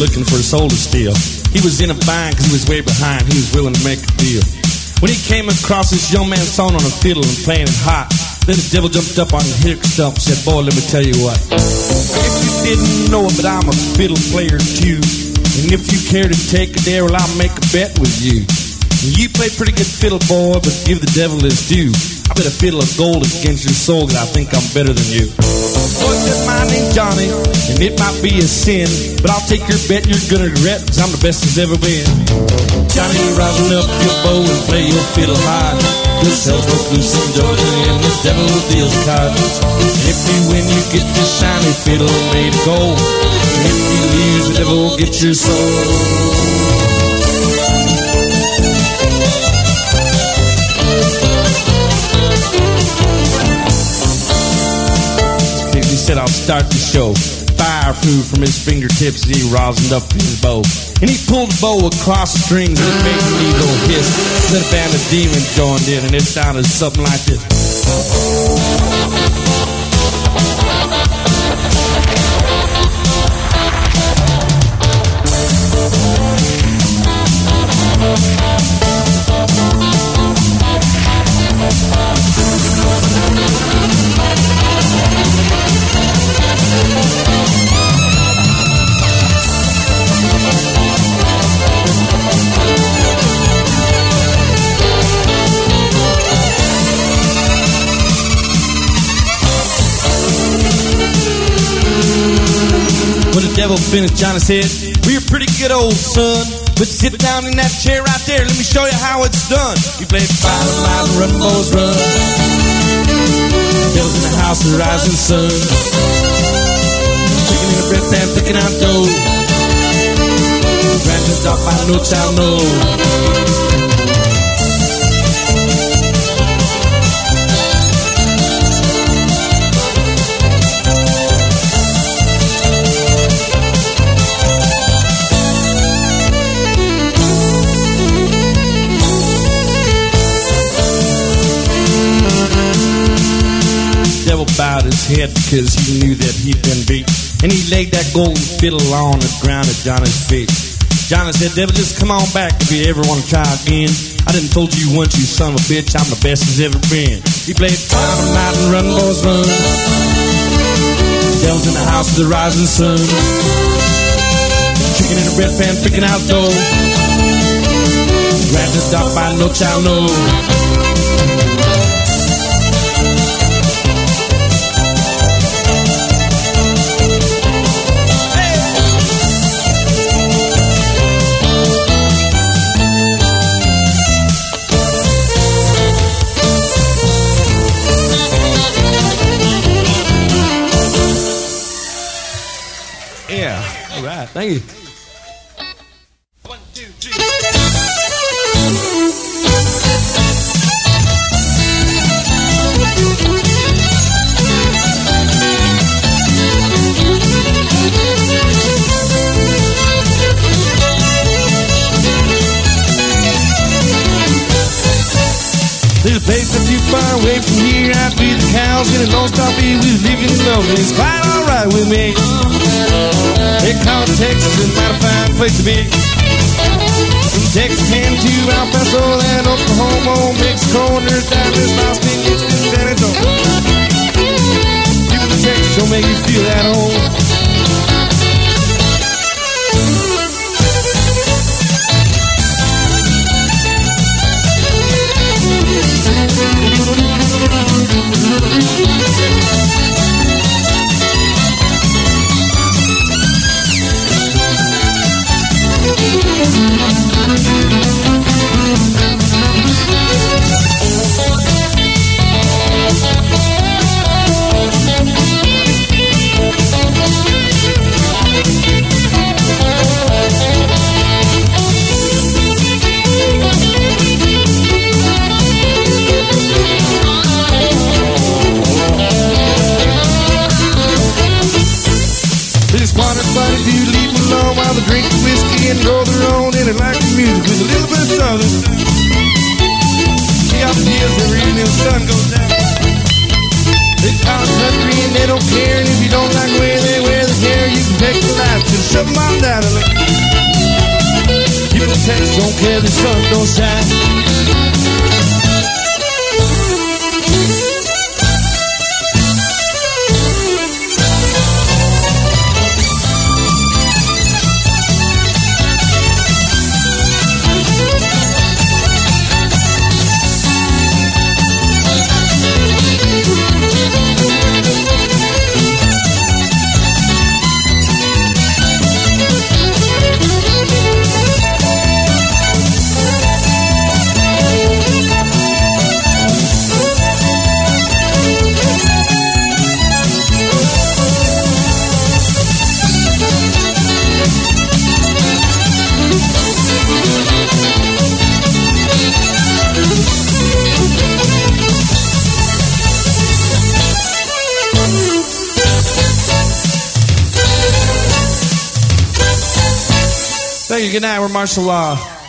looking for a soul to steal. He was in a bind because he was way behind. He was willing to make a deal. When he came across this young man sawing on a fiddle and playing it hot, then the devil jumped up on the hick stump and said, Boy, let me tell you what. If you didn't know it, but I'm a fiddle player too. And if you care to take a dare, well, I'll make a bet with you. You play pretty good fiddle, boy, but give the devil his due. I bet a fiddle of gold against your soul, cause I think I'm better than you. Boy said, my name's Johnny, and it might be a sin, but I'll take your bet you're gonna regret, cause I'm the best there's ever been. Johnny, rosin up your bow and play your fiddle hard. The cells broke loose in Georgia, and the devil deals cards. If you win, you get your shiny fiddle made of gold. And if you lose, the devil gets your soul. Said I'll start the show. Fire flew from his fingertips as he rosined up his bow. And he pulled the bow across the strings and it made me go hiss. Then a band of demons joined in and it sounded something like this. Devil finished, Johnny said, We're a pretty good, old son. But sit down in that chair right there. Let me show you how it's done. You play fight a mile and run, boys, run. Devil's in the house the rising sun. Chicken in a bread pan, picking out dough. Grandpa's dog by no child knows. Bowed his head because he knew that he'd been beat. And he laid that golden fiddle on the ground at Johnny's feet. Johnny said, Devil, just come on back if you ever want to try again. I didn't told you once, you son of a bitch, I'm the best there's ever been. He played Climb a Mountain, Run, Boys, Run. Devil's in the house of the rising sun. Chicken in a bread pan, picking out dough. Grabbed the dog by no child, no. Thank you. One, two, three. There's a place not too far away from here. I'd be the cows in a Star Be with living lonely. It's quite alright with me. They call it Texas, a mighty fine place to be. From Texarkana to El Paso and Oklahoma, Mexico, and there's this Austin, Houston, San Antonio. People in Texas will make you feel at home. they don't care. And if you don't like the way they wear this hair, you can pick the knife, just shove them on down a lick. a text, don't care, the sun don't shine. Good night. We're Marshall Law.